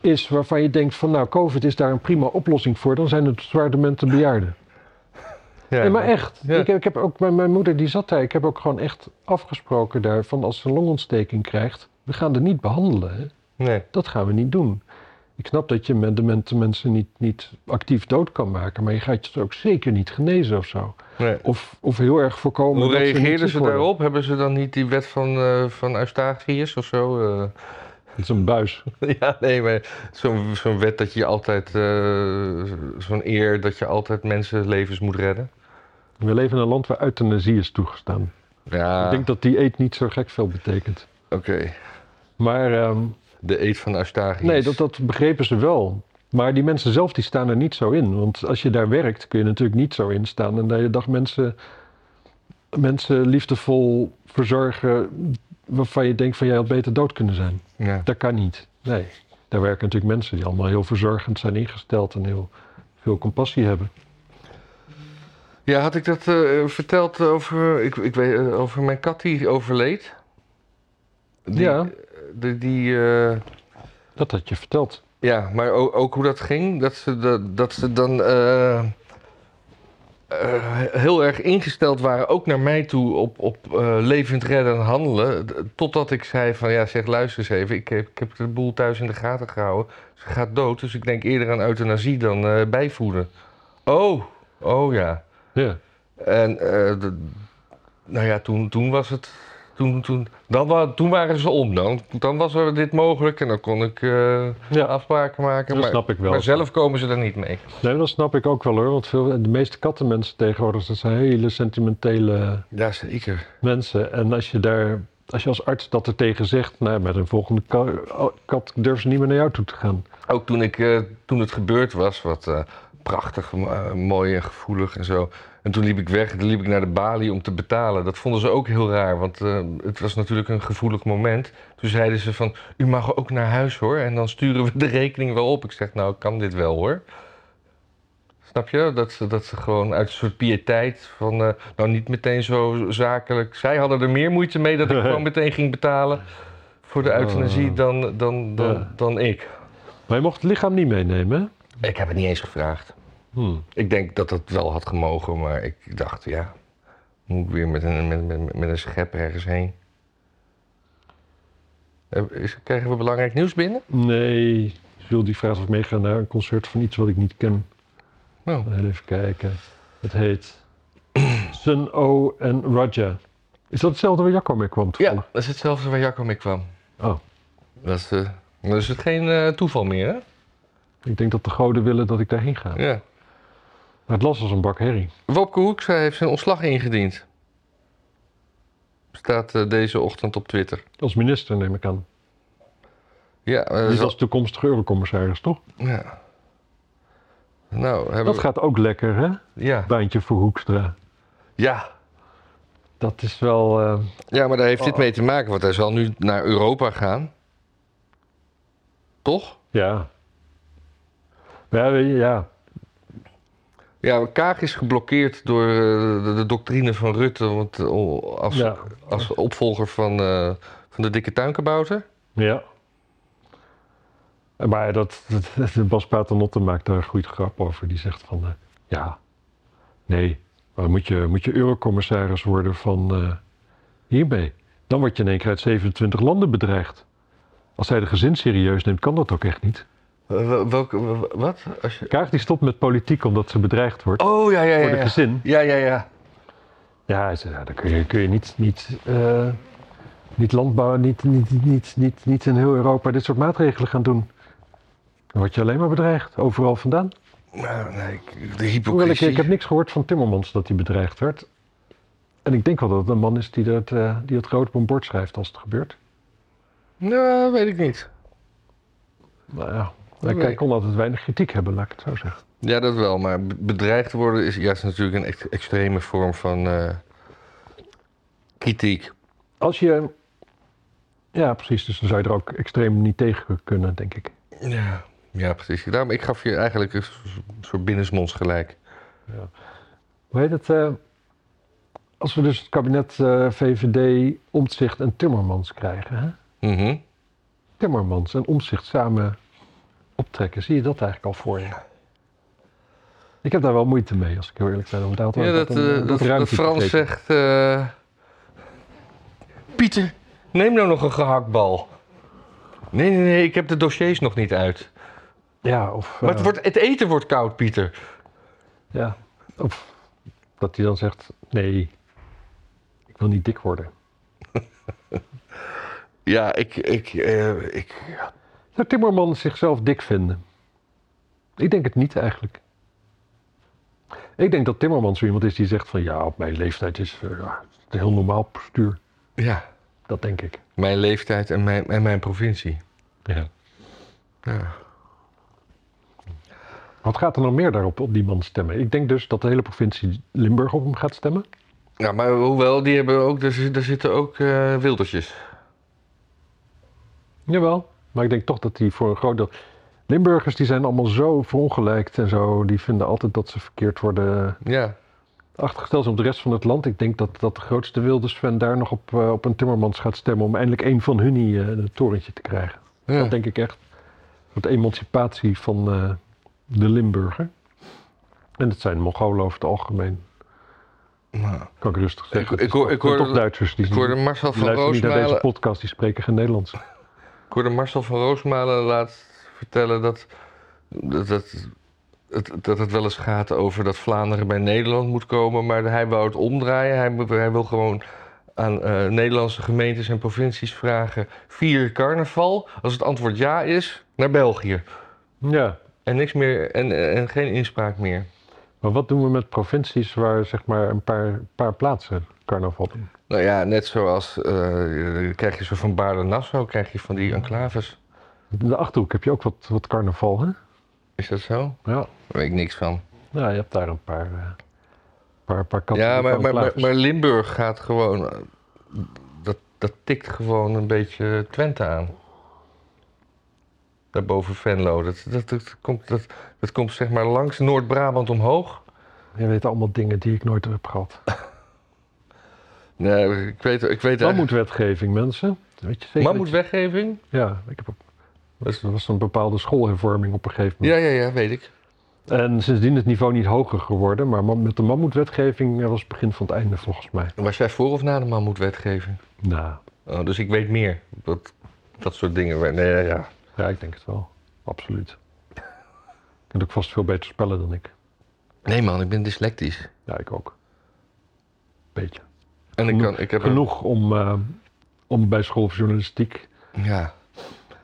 is waarvan je denkt van, nou, COVID is daar een prima oplossing voor, dan zijn het zwaardementen bejaarden. Ja. Nee, maar echt. Ik, heb- ik heb ook, mijn, mijn moeder die zat daar. Ik heb ook gewoon echt afgesproken daar van als ze een longontsteking krijgt, we gaan er niet behandelen. Hè? Nee. Dat gaan we niet doen. Ik snap dat je demente mensen niet, niet actief dood kan maken, maar je gaat je ook zeker niet genezen of zo. nee. Of, of heel erg voorkomen. Hoe dat ze reageerden ze daarop? Hebben ze dan niet die wet van, eh van Eustachius of zo? eh? Het is een buis. [laughs] ja, nee, maar zo'n zo'n wet dat je altijd, eh, zo'n eer dat je altijd mensenlevens moet redden. We leven in een land waar euthanasie is toegestaan. Ja, Ik denk dat die eet niet zo gek veel betekent. oké. Maar ehm, De eet van Eustachius. nee, dat, dat begrepen ze wel. Maar die mensen zelf die staan er niet zo in. Want als je daar werkt kun je natuurlijk niet zo in staan. En de hele dag mensen, mensen liefdevol verzorgen waarvan je denkt van jij had beter dood kunnen zijn. Ja. Dat kan niet. Nee, daar werken natuurlijk mensen die allemaal heel verzorgend zijn ingesteld en heel veel compassie hebben. Ja, had ik dat eh, verteld over, ik, ik weet, eh, over mijn kat die overleed? Die, Ja. Die, die, eh, Dat had je verteld. Ja, maar ook, ook hoe dat ging. Dat ze, dat, dat ze dan eh, eh, heel erg ingesteld waren, ook naar mij toe, op, op eh, levend redden en handelen. Totdat ik zei van, ja zeg luister eens even, ik heb, ik heb de boel thuis in de gaten gehouden. Ze gaat dood, dus ik denk eerder aan euthanasie dan eh, bijvoeden. Oh, oh ja. Ja. En eh, de- nou ja, toen, toen was het. Toen, toen, dan, toen waren ze om. Dan, dan was er dit mogelijk en dan kon ik eh, Ja. afspraken maken. Dat maar, snap ik wel. maar zelf komen ze er niet mee. Nee, dat snap ik ook wel hoor. Want veel, de meeste kattenmensen tegenwoordig dat zijn hele sentimentele Ja, zeker. mensen. En als je daar, als je als arts dat er tegen zegt, nou, met een volgende ka- kat durven ze niet meer naar jou toe te gaan. Ook toen, ik, eh, toen het gebeurd was, wat prachtig, eh, mooi en gevoelig en zo. En toen liep ik weg, toen liep ik naar de balie om te betalen. Dat vonden ze ook heel raar, want eh, het was natuurlijk een gevoelig moment. Toen zeiden ze van, u mag ook naar huis hoor. En dan sturen we de rekening wel op. Ik zeg, nou, ik kan dit wel hoor. Snap je? Dat ze, dat ze gewoon uit een soort piëteit van, eh, nou niet meteen zo zakelijk. Zij hadden er meer moeite mee dat ik [laughs] gewoon meteen ging betalen voor de euthanasie Oh. dan, dan, dan, Ja. dan ik. Maar je mocht het lichaam niet meenemen. Ik heb het niet eens gevraagd. Hmm. Ik denk dat het wel had gemogen, maar ik dacht, ja, moet ik weer met een, met, met, met een schep ergens heen. Eh, krijgen we belangrijk nieuws binnen? Nee, Jules die vraagt of ik meega naar een concert van iets wat ik niet ken. Oh. Even kijken. Het heet [clears throat] Sun O en Raja. Is dat hetzelfde waar Jacco mee kwam Ja, dat is hetzelfde waar Jacco mee kwam. Oh, Dat is, eh, is het geen toeval meer, hè? Ik denk dat de goden willen dat ik daarheen ga. Ja. Maar het las als een bak herrie. Wopke Hoekstra heeft zijn ontslag ingediend. Staat eh, deze ochtend op Twitter. Als minister neem ik aan. Ja, Niet zal- als toekomstige eurocommissaris, toch? ja. Nou, hebben Dat we- gaat ook lekker, hè? Ja. Baantje voor Hoekstra. ja. Dat is wel... eh, Ja, maar daar heeft dit Oh. mee te maken, want hij zal nu naar Europa gaan. Toch? ja. Ja, ja. Ja, Kaag is geblokkeerd door eh, de, de doctrine van Rutte want, eh, als, Ja. als opvolger van, eh, van de dikke tuinkabouter. Ja. Maar dat, dat, Bas Paternotte maakt daar een goede grap over. Die zegt van, ja, nee, maar moet je, moet je eurocommissaris worden van eh, hiermee. Dan word je in één keer uit 27 landen bedreigd. Als hij de gezin serieus neemt, kan dat ook echt niet. Wel- welke, wat? Als je... Kaag die stopt met politiek omdat ze bedreigd wordt Oh, ja, ja, voor ja. de Ja, gezin. ja, ja. ja. Ja, ja dan kun je, kun je niet, niet eh, niet landbouw, niet, niet, niet, niet, niet in heel Europa dit soort maatregelen gaan doen. Dan word je alleen maar bedreigd, overal vandaan. Nou, nee, ik- de Hoewel ik, hypocrisie. ik heb niks gehoord van Timmermans dat hij bedreigd werd. En ik denk wel dat het een man is die dat, eh, die het groot op een bord schrijft als het gebeurt. Nou, weet ik niet. Nou ja, Nee. hij kon altijd weinig kritiek hebben, laat ik het zo zeggen. Ja, dat wel. Maar be- bedreigd worden is juist natuurlijk een ex- extreme vorm van eh, kritiek. Als je... Ja, precies. Dus dan zou je er ook extreem niet tegen kunnen, denk ik. Ja, ja precies. Daarom, ik gaf je eigenlijk een soort binnensmonds gelijk. Hoe heet het? eh, als we dus het kabinet eh, VVD, Omtzigt en Timmermans krijgen. Hè? Mhm. Timmermans en Omtzigt samen optrekken. Zie je dat eigenlijk al voor je? Ik heb daar wel moeite mee, als ik heel eerlijk ben. Want daar Ja, dat, een- eh, dat, Frans zegt... eh, Pieter, neem nou nog een gehaktbal. Nee, nee, nee, ik heb de dossiers nog niet uit. Ja, of... Maar het, eh, wordt, het eten wordt koud, Pieter. Ja, of dat hij dan zegt, nee, ik wil niet dik worden. [laughs] Ja, ik... ik, ik Zou Timmermans zichzelf dik vinden? Ik denk het niet eigenlijk. Ik denk dat Timmermans zo iemand is die zegt van ja, op mijn leeftijd is eh, ja, het een heel normaal postuur. ja, Dat denk ik. mijn leeftijd en mijn, en mijn provincie. Ja. Ja. Wat gaat er nog meer daarop op die man stemmen? Ik denk dus dat de hele provincie Limburg op hem gaat stemmen. Ja, maar hoewel, die hebben ook, er zitten ook eh, wildertjes. Jawel. Maar ik denk toch dat die voor een groot deel... Limburgers die zijn allemaal zo verongelijkt en zo. Die vinden altijd dat ze verkeerd worden Ja, achtergesteld zijn op de rest van het land. Ik denk dat, dat de grootste Wilders-fan daar nog op, eh, op een Timmermans gaat stemmen... om eindelijk een van hun uh, het torentje te krijgen. ja. Dat denk ik echt. Wat emancipatie van eh, de Limburger. En het zijn Mongolen over het algemeen. Nou, Kan ik rustig zeggen. Ik- Het ik hoor- ik toch- Duitsers die, ik hoorde Marcel van luisteren niet naar deze Roosmalen... podcast. Die spreken geen Nederlands. Ik hoorde Marcel van Roosmalen laatst vertellen dat, dat, dat, het, dat het wel eens gaat over dat Vlaanderen bij Nederland moet komen, maar hij wou het omdraaien. Hij, wil gewoon aan eh, Nederlandse gemeentes en provincies vragen: vier carnaval. Als het antwoord ja is, naar België. Ja. En niks meer en, en geen inspraak meer. Maar wat doen we met provincies waar zeg maar een paar, paar plaatsen carnaval doen? Nou ja, net zoals eh, krijg je zo van Baarle-Nassau, krijg je van die enclaves. In de Achterhoek heb je ook wat, wat carnaval, hè? Is dat zo? Ja. Daar weet ik niks van. Ja, je hebt daar een paar, eh paar, paar Ja, maar, maar, maar Limburg gaat gewoon. eh, Dat, dat tikt gewoon een beetje Twente aan. Daarboven Venlo. Dat, dat, dat, komt, dat, dat komt zeg maar langs Noord-Brabant omhoog. Je weet allemaal dingen die ik nooit heb gehad. [laughs] Nee, ik weet, ik weet Mammoetwetgeving, mensen. Weet je zeker? Mammoetwetgeving? Ja, ik heb. Dat was een bepaalde schoolhervorming op een gegeven moment. Ja, ja, ja, weet ik. En sindsdien is het niveau niet hoger geworden. Maar ma- met de mammoetwetgeving eh, was het begin van het einde volgens mij. Was jij voor of na de Mammoetwetgeving? Nou, Oh, dus ik weet meer. Dat, dat soort dingen. Nee, ja, ja. ja, ik denk het wel. Absoluut. Je kunt ook vast veel beter spellen dan ik. nee man, ik ben dyslectisch. Ja, ik ook. Beetje. En ik, Genoeg- kan, ik heb Genoeg om, eh, om bij school of journalistiek Ja.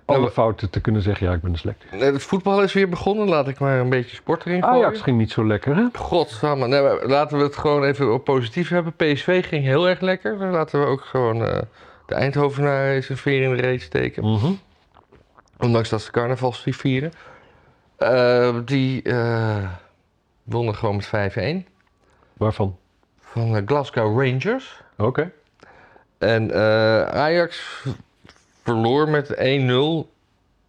alle Nou, fouten te kunnen zeggen. Ja, ik ben dyslectisch. Nee, Het voetbal is weer begonnen. Laat ik maar een beetje sport erin gooien. Ajax ging niet zo lekker, hè? Godsamme. Nee, laten we het gewoon even op positief hebben. PSV ging heel erg lekker. Dan laten we ook gewoon eh, de Eindhovenaren eens een veer in de reet steken. Mhm. Ondanks dat ze carnaval vieren. Eh, die wonnen gewoon met 5-1 Waarvan? Van eh, Glasgow Rangers. Oké. En eh, Ajax verloor met 1-0.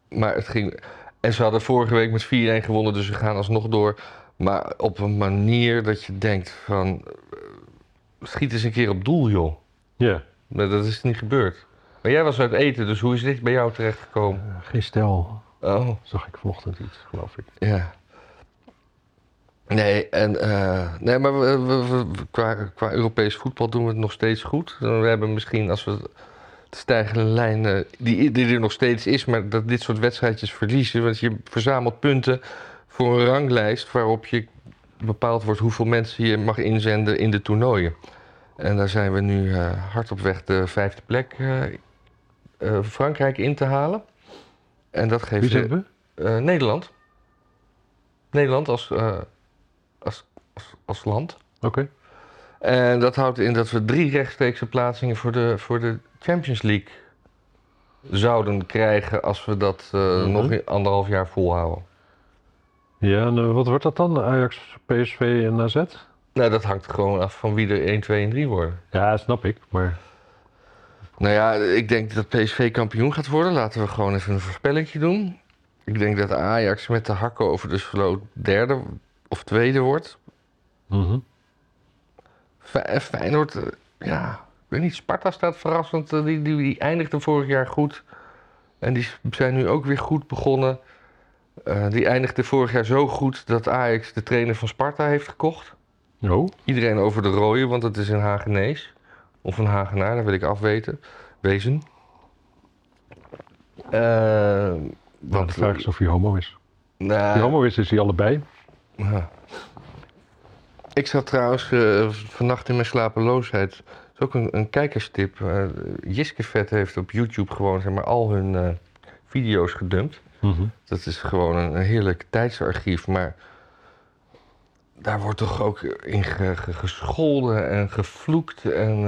Maar het ging. En ze hadden vorige week met 4-1 gewonnen, dus ze gaan alsnog door. Maar op een manier dat je denkt van. eh, Schiet eens een keer op doel, joh. Ja. Maar dat is niet gebeurd. Maar jij was uit eten, dus hoe is dit bij jou terechtgekomen? Eh, geen stijl. Oh, Zag ik vanochtend iets, geloof ik. ja. Nee, en, eh, nee maar we, we- we- we- qua, qua Europees voetbal doen we het nog steeds goed. We hebben misschien, als we de stijgende lijn, eh, die, die er nog steeds is, maar dat dit soort wedstrijdjes verliezen. Want je verzamelt punten voor een ranglijst waarop je bepaald wordt hoeveel mensen je mag inzenden in de toernooien. En daar zijn we nu eh, hard op weg de vijfde plek Frankrijk in te halen. En dat geeft Wie zijn we? Nederland. Nederland als, als, land. Oké. En dat houdt in dat we drie rechtstreekse plaatsingen voor de, voor de Champions League zouden krijgen als we dat eh, Mhm. nog anderhalf jaar volhouden. Ja, en eh, wat wordt dat dan? Ajax, PSV en AZ? Nou, dat hangt gewoon af van wie er 1, 2 en 3 worden. Ja, snap ik. Maar Nou ja, ik denk dat PSV kampioen gaat worden. Laten we gewoon even een voorspellingje doen. Ik denk dat Ajax met de hakken over de sloot derde of tweede wordt. Mhm. Fe- Feyenoord, eh, ja, ik weet niet. Sparta staat verrassend. eh, Die, die, die eindigde vorig jaar goed. En die zijn nu ook weer goed begonnen. Die eindigde vorig jaar zo goed dat Ajax de trainer van Sparta heeft gekocht. Oh, Iedereen over de rode, want het is een Hagenees. Of een Hagenaar, dat wil ik afweten. Wezen. Want want, de vraag is of hij homo is. nou, Als hij homo is, is hij allebei. ja. Ik zat trouwens eh, vannacht in mijn slapeloosheid. Dat is ook een, een kijkerstip. Eh Jiske Vet heeft op YouTube gewoon zeg maar, al hun eh, video's gedumpt. Mhm. Dat is gewoon een, een heerlijk tijdsarchief. Maar daar wordt toch ook in ge- ge- gescholden en gevloekt. En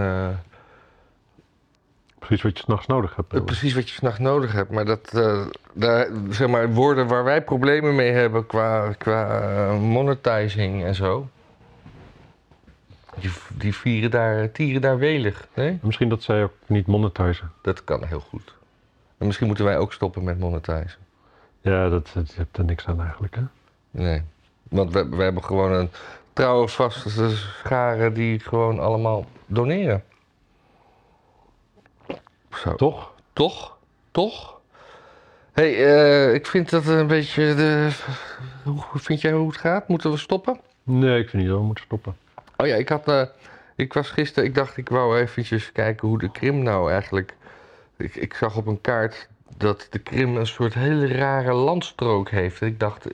Precies wat je s'nachts nodig hebt. precies wat je s'nachts nodig hebt. Maar dat, eh, daar, zeg maar, woorden waar wij problemen mee hebben qua, qua monetizing en zo. Die, die vieren daar, tieren daar welig. Nee? Misschien dat zij ook niet monetizen. Dat kan heel goed. En misschien moeten wij ook stoppen met monetizen. Ja, dat, dat, je hebt er niks aan eigenlijk, hè? Nee. Want we, we hebben gewoon een trouwe vaste schare die gewoon allemaal doneren. Zo. Toch? Toch? Toch? hey, eh, ik vind dat een beetje de... Hoe vind jij hoe het gaat? Moeten we stoppen? Nee, ik vind niet dat we moeten stoppen. Oh ja, ik had... eh, ik was gisteren... Ik dacht, ik wou eventjes kijken hoe de Krim nou eigenlijk... Ik, ik zag op een kaart dat de Krim een soort hele rare landstrook heeft. Ik dacht,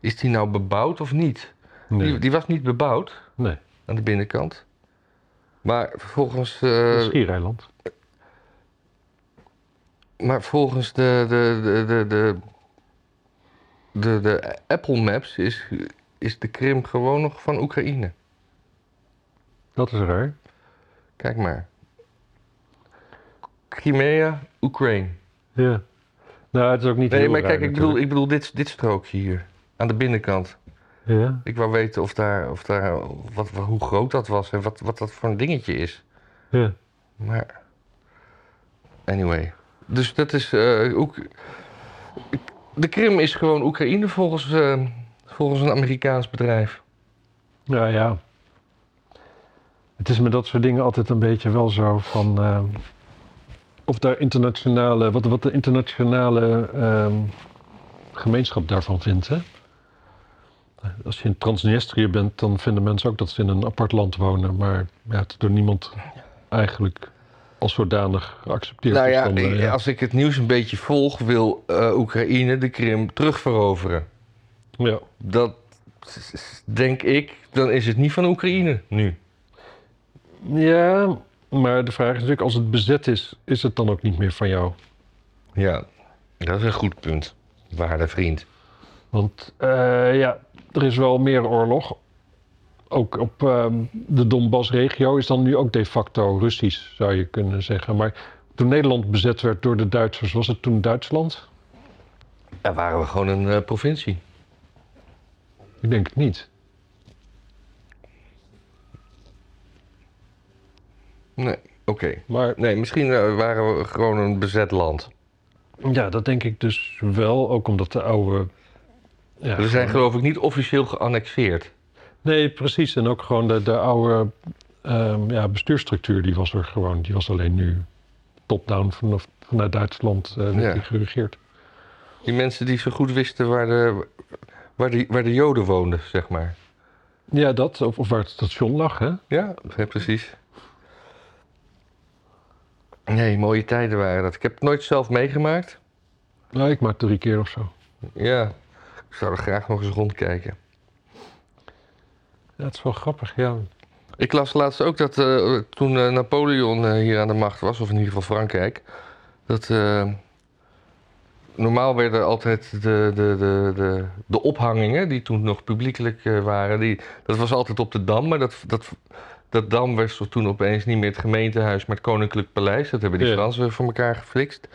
is die nou bebouwd of niet? Nee. Die, die was niet bebouwd nee. aan de binnenkant. Maar volgens, is Schiereiland. maar volgens de, de, de, de, de, de, de Apple Maps is, is de Krim gewoon nog van Oekraïne. Dat is raar. Kijk maar. Crimea, Oekraïne. Ja. Nou, het is ook niet Nee, heel maar raar kijk, ik bedoel, ik bedoel dit, dit strookje hier. Aan de binnenkant. Ja. Ik wou weten of daar, of daar wat, hoe groot dat was en wat, wat dat voor een dingetje is. Ja. Maar. Anyway. Dus dat is. Oek- de Krim is gewoon Oekraïne volgens, eh, volgens een Amerikaans bedrijf. Nou ja. Het is met dat soort dingen altijd een beetje wel zo van. ehm, of daar internationale. Wat, wat de internationale ehm, gemeenschap daarvan vindt. Hè? Als je in Transnistrië bent, dan vinden mensen ook dat ze in een apart land wonen. Maar ja, het is door niemand eigenlijk als zodanig geaccepteerd. nou ja, dan, eh, als ik het nieuws een beetje volg, wil eh, Oekraïne de Krim terugveroveren. ja. Dat denk ik, dan is het niet van Oekraïne nu. Ja, maar de vraag is natuurlijk, als het bezet is, is het dan ook niet meer van jou? Ja, dat is een goed punt, waarde vriend. Want eh, ja, er is wel meer oorlog. Ook op ehm, de Donbass-regio is dan nu ook de facto Russisch, zou je kunnen zeggen. Maar toen Nederland bezet werd door de Duitsers, was het toen Duitsland? Daar waren we gewoon een eh, provincie. Ik denk het niet. Nee, oké. Maar Nee, misschien eh, waren we gewoon een bezet land. ja, dat denk ik dus wel. Ook omdat de oude... Ja, we zijn geloof ik niet officieel geannexeerd. Nee, precies. En ook gewoon de, de oude ehm, ja, bestuursstructuur, die was er gewoon. Die was alleen nu top-down vanaf, vanuit Duitsland Ja. die geregeerd. Die mensen die zo goed wisten waar de, waar de, waar de Joden woonden, zeg maar. Ja, dat. Of, of waar het station lag, hè? Ja, precies. Nee, mooie tijden waren dat. Ik heb het nooit zelf meegemaakt. Nou, ik maak drie keer of zo. Ja, ik zou er graag nog eens rondkijken. Ja, het is wel grappig, ja. Ik las laatst ook dat eh, toen eh, Napoleon eh, hier aan de macht was, of in ieder geval Frankrijk, dat normaal werden altijd de, de, de, de, de ophangingen, die toen nog publiekelijk waren, die, dat was altijd op de Dam, maar dat, dat, dat Dam werd zo toen opeens niet meer het gemeentehuis, maar het Koninklijk Paleis. Dat hebben die Ja. Fransen voor elkaar geflikt.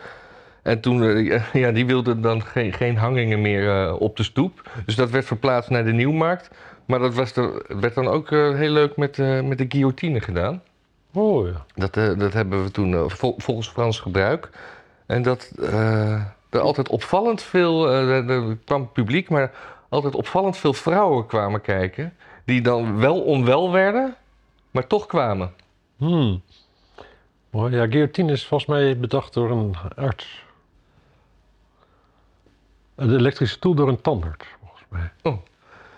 En toen, eh, ja, die wilden dan geen, geen hangingen meer eh, op de stoep. Dus dat werd verplaatst naar de Nieuwmarkt. Maar dat was er, werd dan ook eh, heel leuk met, eh, met de guillotine gedaan. Oh ja. Dat, eh, dat hebben we toen eh, vol- volgens Frans gebruik. En dat eh, er altijd opvallend veel, eh, er kwam publiek, maar altijd opvallend veel vrouwen kwamen kijken. Die dan wel onwel werden, maar toch kwamen. Hmm. Mooi. Ja, guillotine is volgens mij bedacht door een arts. De elektrische stoel door een tandarts, volgens mij.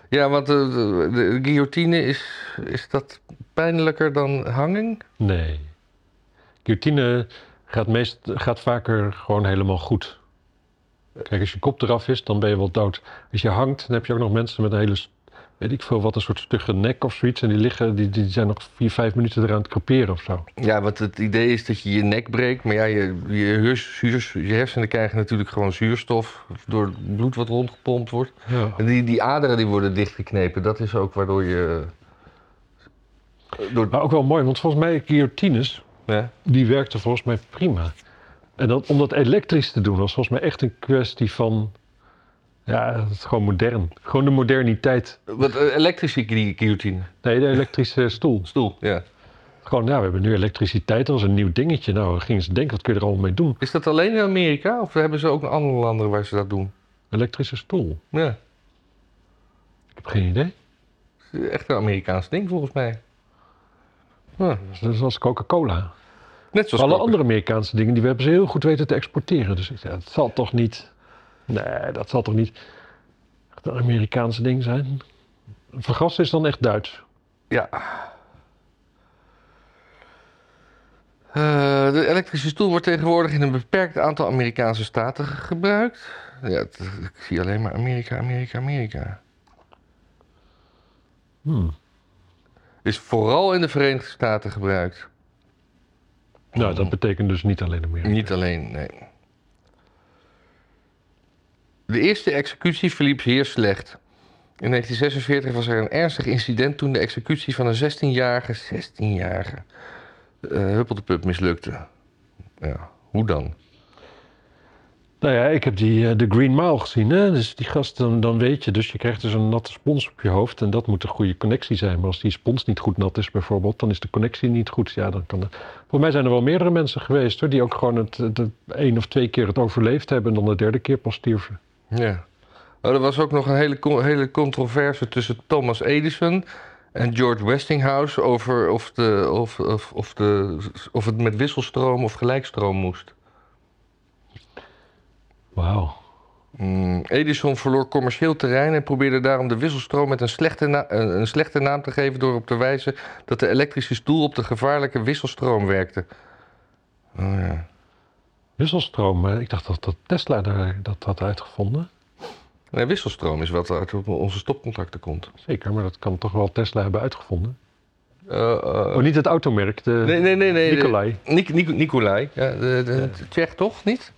Ja, want de, de, de guillotine is, is dat pijnlijker dan hanging? Nee. Guillotine gaat, meest, gaat vaker gewoon helemaal goed. Kijk, als je kop eraf is, dan ben je wel dood. Als je hangt, dan heb je ook nog mensen met een hele, weet ik veel wat, een soort stugge nek of zoiets. En die liggen, die, die zijn nog vier, vijf minuten eraan het creperen of zo. Ja, want het idee is dat je je nek breekt. Maar ja, je, je, hers- je hersenen krijgen natuurlijk gewoon zuurstof door het bloed wat rondgepompt wordt. Ja. En die, die aderen die worden dichtgeknepen. Dat is ook waardoor je... Door, Maar ook wel mooi, want volgens mij guillotines, ja. die werkten volgens mij prima. En dat, om dat elektrisch te doen was volgens mij echt een kwestie van... Ja, het is gewoon modern. Gewoon de moderniteit. Wat, eh, elektrische gui- guillotine. Nee, de elektrische stoel. [laughs] Stoel, ja. Gewoon, ja, we hebben nu elektriciteit, dat was een nieuw dingetje. Nou, gingen ze denken, wat kun je er allemaal mee doen? Is dat alleen in Amerika? Of hebben ze ook andere landen waar ze dat doen? Elektrische stoel. Ja. Ik heb geen idee. Het is echt een Amerikaans ding volgens mij. Ja. Dat is als Coca-Cola. Net zoals Alle andere Amerikaanse dingen, die hebben ze heel goed weten te exporteren. Dus zei, dat zal toch niet... Nee, dat zal toch niet echt een Amerikaanse ding zijn? Vergassen is dan echt Duits. Ja. Eh, de elektrische stoel wordt tegenwoordig in een beperkt aantal Amerikaanse staten ge- gebruikt. Ja, het- ik zie alleen maar Amerika, Amerika, Amerika. Hmm. Is vooral in de Verenigde Staten gebruikt. Nou, dat betekent dus niet alleen Amerika. Niet alleen, nee. De eerste executie verliep zeer slecht. In 1946 was er een ernstig incident toen de executie van een 16-jarige, 16-jarige eh huppeldepup mislukte. Ja, hoe dan? Nou ja, ik heb die, eh, de Green Mile gezien. Hè? Dus die gast, dan, dan weet je. Dus je krijgt dus een natte spons op je hoofd. En dat moet een goede connectie zijn. Maar als die spons niet goed nat is bijvoorbeeld, dan is de connectie niet goed. Ja, dan kan. Voor mij zijn er wel meerdere mensen geweest hoor, die ook gewoon het, het, het één of twee keer het overleefd hebben. En dan de derde keer pas stierven. Ja. Oh, er was ook nog een hele, hele controverse tussen Thomas Edison en George Westinghouse over of, de, of, of, of, de, of het met wisselstroom of gelijkstroom moest. Wauw. Mm, Edison verloor commercieel terrein en probeerde daarom de wisselstroom met een slechte, een slechte naam te geven door op te wijzen dat de elektrische stoel op de gevaarlijke wisselstroom werkte. Oh ja. Wisselstroom, maar ik dacht dat, dat Tesla daar, dat had uitgevonden. Nee, wisselstroom is wat uit onze stopcontacten komt. Zeker, maar dat kan toch wel Tesla hebben uitgevonden. Eh, eh, Oh, niet het automerk, de nee, nee, nee. nee de- Nikolai. Nik, Nik, Nikolai. Ja, de, de, de Tsjech toch? Niet?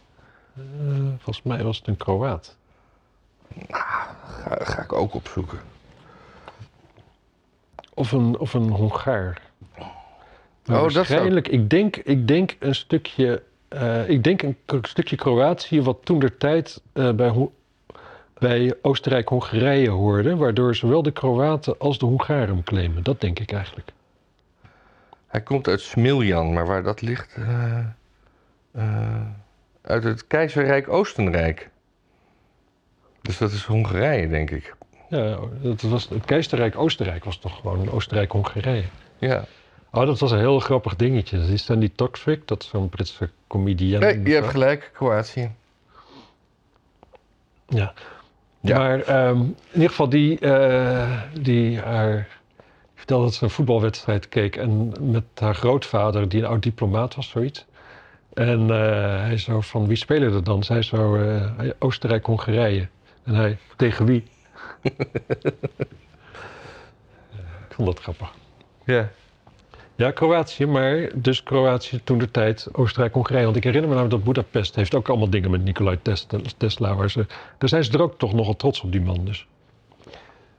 Eh, volgens mij was het een Kroaat. Ga, ga ik ook opzoeken. Of een, of een Hongaar. Maar Oh, dat zou- waarschijnlijk, ik, denk, ik denk een stukje, eh, ik denk een stukje Kroatië wat toen der tijd eh, bij, Ho- bij Oostenrijk-Hongarije hoorde, waardoor zowel de Kroaten als de Hongaren claimen. Dat denk ik eigenlijk. Hij komt uit Smiljan, maar waar dat ligt... eh, uit het keizerrijk Oostenrijk. Dus dat is Hongarije, denk ik. Ja, dat was, het keizerrijk Oostenrijk was toch gewoon Oostenrijk-Hongarije. Ja. Oh, dat was een heel grappig dingetje. Dat is dan die Toxic, dat is zo'n Britse comedian. Nee, je hebt gelijk, Kroatië. Ja. Ja. Maar ehm, in ieder geval, die, eh, die haar vertelde dat ze een voetbalwedstrijd keek en met haar grootvader, die een oud diplomaat was, zoiets. En eh, hij zo van, wie spelen er dan? Zij zo, eh, Oostenrijk-Hongarije. En hij, tegen wie? [laughs] ik vond dat grappig. Ja. Ja, Kroatië, maar dus Kroatië toen de tijd, Oostenrijk, Hongarije. Want ik herinner me namelijk dat Budapest heeft ook allemaal dingen met Nikolai Tesla. Tesla waar ze, daar zijn ze er ook toch nogal trots op, die man dus.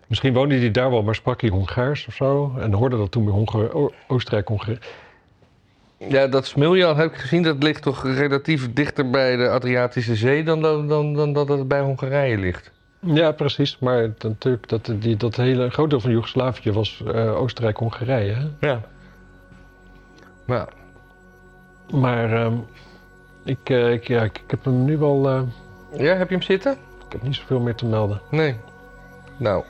Misschien woonde hij daar wel, maar sprak hij Hongaars of zo. En hoorde dat toen bij Hongar O- Oostenrijk, Hongarije. Ja, dat Smiljan heb ik gezien, dat ligt toch relatief dichter bij de Adriatische Zee dan, dan, dan, dan dat het bij Hongarije ligt. Ja, precies. Maar natuurlijk, dat, die, dat hele groot deel van Joegoslavië was eh, Oostenrijk, Hongarije. Ja. Maar ehm, ik, eh, ik, ja, ik, ik heb hem nu wel. eh, ja, heb je hem zitten? ik heb niet zoveel meer te melden. Nee. Nou,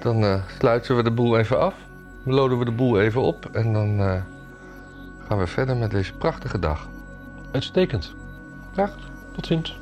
dan eh, sluiten we de boel even af. Loden we de boel even op en dan gaan we verder met deze prachtige dag. Uitstekend. Dag. Tot ziens.